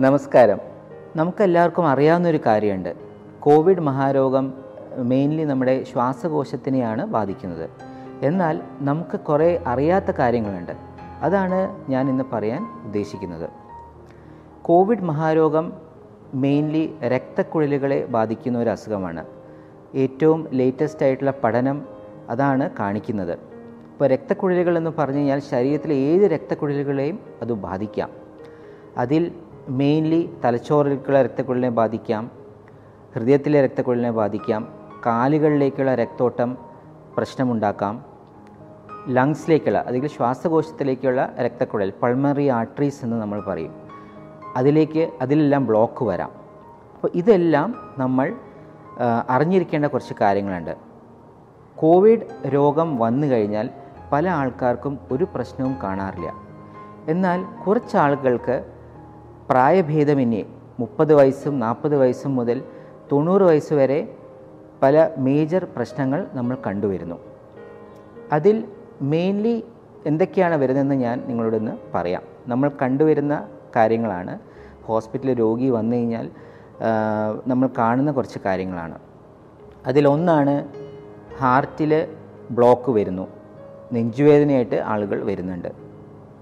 നമസ്കാരം. നമുക്കെല്ലാവർക്കും അറിയാവുന്നൊരു കാര്യമുണ്ട്. കോവിഡ് മഹാരോഗം മെയിൻലി നമ്മുടെ ശ്വാസകോശത്തിനെയാണ് ബാധിക്കുന്നത്. എന്നാൽ നമുക്ക് കുറേ അറിയാത്ത കാര്യങ്ങളുണ്ട്. അതാണ് ഞാൻ ഇന്ന് പറയാൻ ഉദ്ദേശിക്കുന്നത്. കോവിഡ് മഹാരോഗം മെയിൻലി രക്തക്കുഴലുകളെ ബാധിക്കുന്ന ഒരു അസുഖമാണ്. ഏറ്റവും ലേറ്റസ്റ്റ് ആയിട്ടുള്ള പഠനം അതാണ് കാണിക്കുന്നത്. ഇപ്പോൾ രക്തക്കുഴലുകൾ എന്ന് പറഞ്ഞു കഴിഞ്ഞാൽ ശരീരത്തിലെ ഏത് രക്തക്കുഴലുകളെയും അത് ബാധിക്കാം. അതിൽ മെയിൻലി തലച്ചോറിലേക്കുള്ള രക്തക്കുഴലിനെ ബാധിക്കാം ഹൃദയത്തിലെ രക്തക്കുഴലിനെ ബാധിക്കാം കാലുകളിലേക്കുള്ള രക്തോട്ടം പ്രശ്നമുണ്ടാക്കാം ലങ്സിലേക്കുള്ള അല്ലെങ്കിൽ ശ്വാസകോശത്തിലേക്കുള്ള രക്തക്കുഴൽ പൾമറി ആർട്ടറീസ് എന്ന് നമ്മൾ പറയും. അതിലേക്ക് അതിലെല്ലാം ബ്ലോക്ക് വരാം. അപ്പോൾ ഇതെല്ലാം നമ്മൾ അറിഞ്ഞിരിക്കേണ്ട കുറച്ച് കാര്യങ്ങളുണ്ട്. കോവിഡ് രോഗം വന്നു കഴിഞ്ഞാൽ പല ആൾക്കാർക്കും ഒരു പ്രശ്നവും കാണാറില്ല. എന്നാൽ കുറച്ച് ആളുകൾക്ക് പ്രായഭേദമന്യേ മുപ്പത് വയസ്സും നാൽപ്പത് വയസ്സും മുതൽ തൊണ്ണൂറ് വയസ്സ് വരെ പല മേജർ പ്രശ്നങ്ങൾ നമ്മൾ കണ്ടുവരുന്നു. അതിൽ മെയിൻലി എന്തൊക്കെയാണ് വരുന്നതെന്ന് ഞാൻ നിങ്ങളോട് ഇന്ന് പറയാം. നമ്മൾ കണ്ടുവരുന്ന കാര്യങ്ങളാണ്. ഹോസ്പിറ്റലിൽ രോഗി വന്നു കഴിഞ്ഞാൽ നമ്മൾ കാണുന്ന കുറച്ച് കാര്യങ്ങളാണ്. അതിലൊന്നാണ് ഹാർട്ടിൽ ബ്ലോക്ക് വരുന്നു. നെഞ്ചുവേദനയായിട്ട് ആളുകൾ വരുന്നുണ്ട്.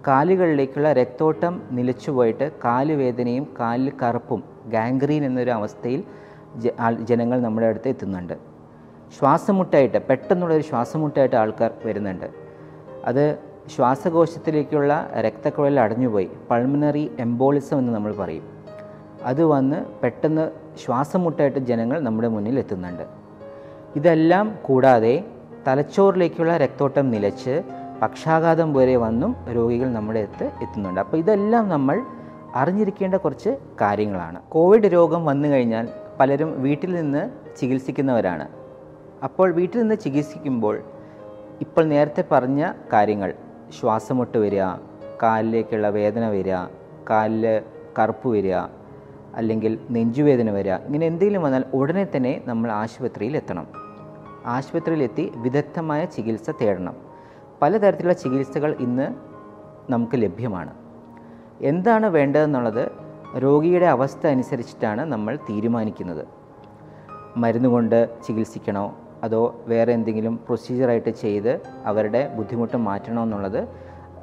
കാലുകളിലേക്കുള്ള രക്തോട്ടം നിലച്ചുപോയിട്ട് കാലുവേദനയും കാലിൽ കറുപ്പും ഗാംഗ്രീൻ എന്നൊരു അവസ്ഥയിൽ ജനങ്ങൾ നമ്മുടെ അടുത്ത് എത്തുന്നുണ്ട്. ശ്വാസമുട്ടായിട്ട് പെട്ടെന്നുള്ളൊരു ശ്വാസമുട്ടായിട്ട് ആൾക്കാർ വരുന്നുണ്ട്. അത് ശ്വാസകോശത്തിലേക്കുള്ള രക്തക്കുഴൽ അടഞ്ഞുപോയി. പൾമിനറി എംബോളിസം എന്ന് നമ്മൾ പറയും. അത് വന്ന് പെട്ടെന്ന് ശ്വാസമുട്ടായിട്ട് ജനങ്ങൾ നമ്മുടെ മുന്നിൽ എത്തുന്നുണ്ട്. ഇതെല്ലാം കൂടാതെ തലച്ചോറിലേക്കുള്ള രക്തോട്ടം നിലച്ച് പക്ഷാഘാതം വരെ വന്നും രോഗികൾ നമ്മുടെ അടുത്ത് എത്തുന്നുണ്ട്. അപ്പോൾ ഇതെല്ലാം നമ്മൾ അറിഞ്ഞിരിക്കേണ്ട കുറച്ച് കാര്യങ്ങളാണ്. കോവിഡ് രോഗം വന്നു കഴിഞ്ഞാൽ പലരും വീട്ടിൽ നിന്ന് ചികിത്സിക്കുന്നവരാണ്. അപ്പോൾ വീട്ടിൽ നിന്ന് ചികിത്സിക്കുമ്പോൾ ഇപ്പോൾ നേരത്തെ പറഞ്ഞ കാര്യങ്ങൾ ശ്വാസമുട്ട് വരിക കാലിലേക്കുള്ള വേദന വരിക കാലിൽ കറുപ്പ് വരിക അല്ലെങ്കിൽ നെഞ്ചുവേദന വരിക ഇങ്ങനെ എന്തെങ്കിലും വന്നാൽ ഉടനെ തന്നെ നമ്മൾ ആശുപത്രിയിൽ എത്തണം. ആശുപത്രിയിലെത്തി വിദഗ്ധമായ ചികിത്സ തേടണം. പലതരത്തിലുള്ള ചികിത്സകൾ ഇന്ന് നമുക്ക് ലഭ്യമാണ്. എന്താണ് വേണ്ടതെന്നുള്ളത് രോഗിയുടെ അവസ്ഥ അനുസരിച്ചിട്ടാണ് നമ്മൾ തീരുമാനിക്കുന്നത്. മരുന്നുകൊണ്ട് ചികിത്സിക്കണോ അതോ വേറെ എന്തെങ്കിലും പ്രൊസീജിയറായിട്ട് ചെയ്ത് അവരുടെ ബുദ്ധിമുട്ട് മാറ്റണോ എന്നുള്ളത്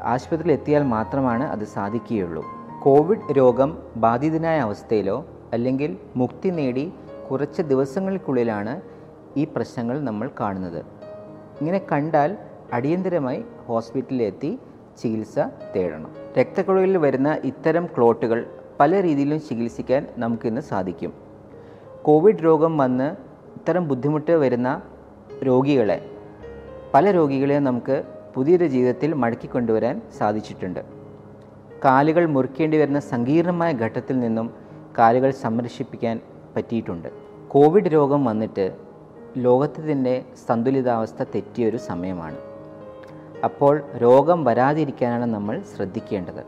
ആശുപത്രിയിൽ എത്തിയാൽ മാത്രമാണ് അത് സാധിക്കുകയുള്ളൂ. കോവിഡ് രോഗം ബാധിതനായ അവസ്ഥയിലോ അല്ലെങ്കിൽ മുക്തി നേടി കുറച്ച് ദിവസങ്ങൾക്കുള്ളിലാണ് ഈ പ്രശ്നങ്ങൾ നമ്മൾ കാണുന്നത്. ഇങ്ങനെ കണ്ടാൽ അടിയന്തരമായി ഹോസ്പിറ്റലിലെത്തി ചികിത്സ തേടണം. രക്തക്കുഴലിൽ വരുന്ന ഇത്തരം ക്ലോട്ടുകൾ പല രീതിയിലും ചികിത്സിക്കാൻ നമുക്കിന്ന് സാധിക്കും. കോവിഡ് രോഗം വന്ന് ഇത്തരം ബുദ്ധിമുട്ട് വരുന്ന രോഗികളെ പല രോഗികളെ നമുക്ക് പുതിയൊരു ജീവിതത്തിൽ മടക്കി കൊണ്ടുവരാൻ സാധിച്ചിട്ടുണ്ട്. കാലുകൾ മുറിക്കേണ്ടി വരുന്ന സങ്കീർണമായ ഘട്ടത്തിൽ നിന്നും കാലുകൾ സംരക്ഷിപ്പിക്കാൻ പറ്റിയിട്ടുണ്ട്. കോവിഡ് രോഗം വന്നിട്ട് ലോകത്തിന്റെ സന്തുലിതാവസ്ഥ തെറ്റിയൊരു സമയമാണ്. അപ്പോൾ രോഗം വരാതിരിക്കാനാണ് നമ്മൾ ശ്രദ്ധിക്കേണ്ടത്.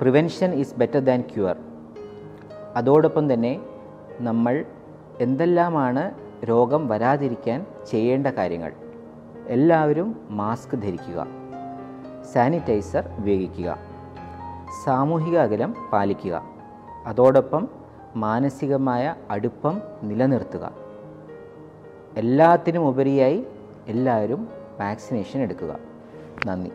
Prevention is better than cure അതോടൊപ്പം തന്നെ നമ്മൾ എന്തെല്ലാമാണ് രോഗം വരാതിരിക്കാൻ ചെയ്യേണ്ട കാര്യങ്ങൾ. എല്ലാവരും മാസ്ക് ധരിക്കുക. സാനിറ്റൈസർ ഉപയോഗിക്കുക. സാമൂഹിക അകലം പാലിക്കുക. അതോടൊപ്പം മാനസികമായ അടുപ്പം നിലനിർത്തുക. എല്ലാത്തിനും ഉപരിയായി എല്ലാവരും വാക്സിനേഷൻ എടുക്കുക. നന്ദി.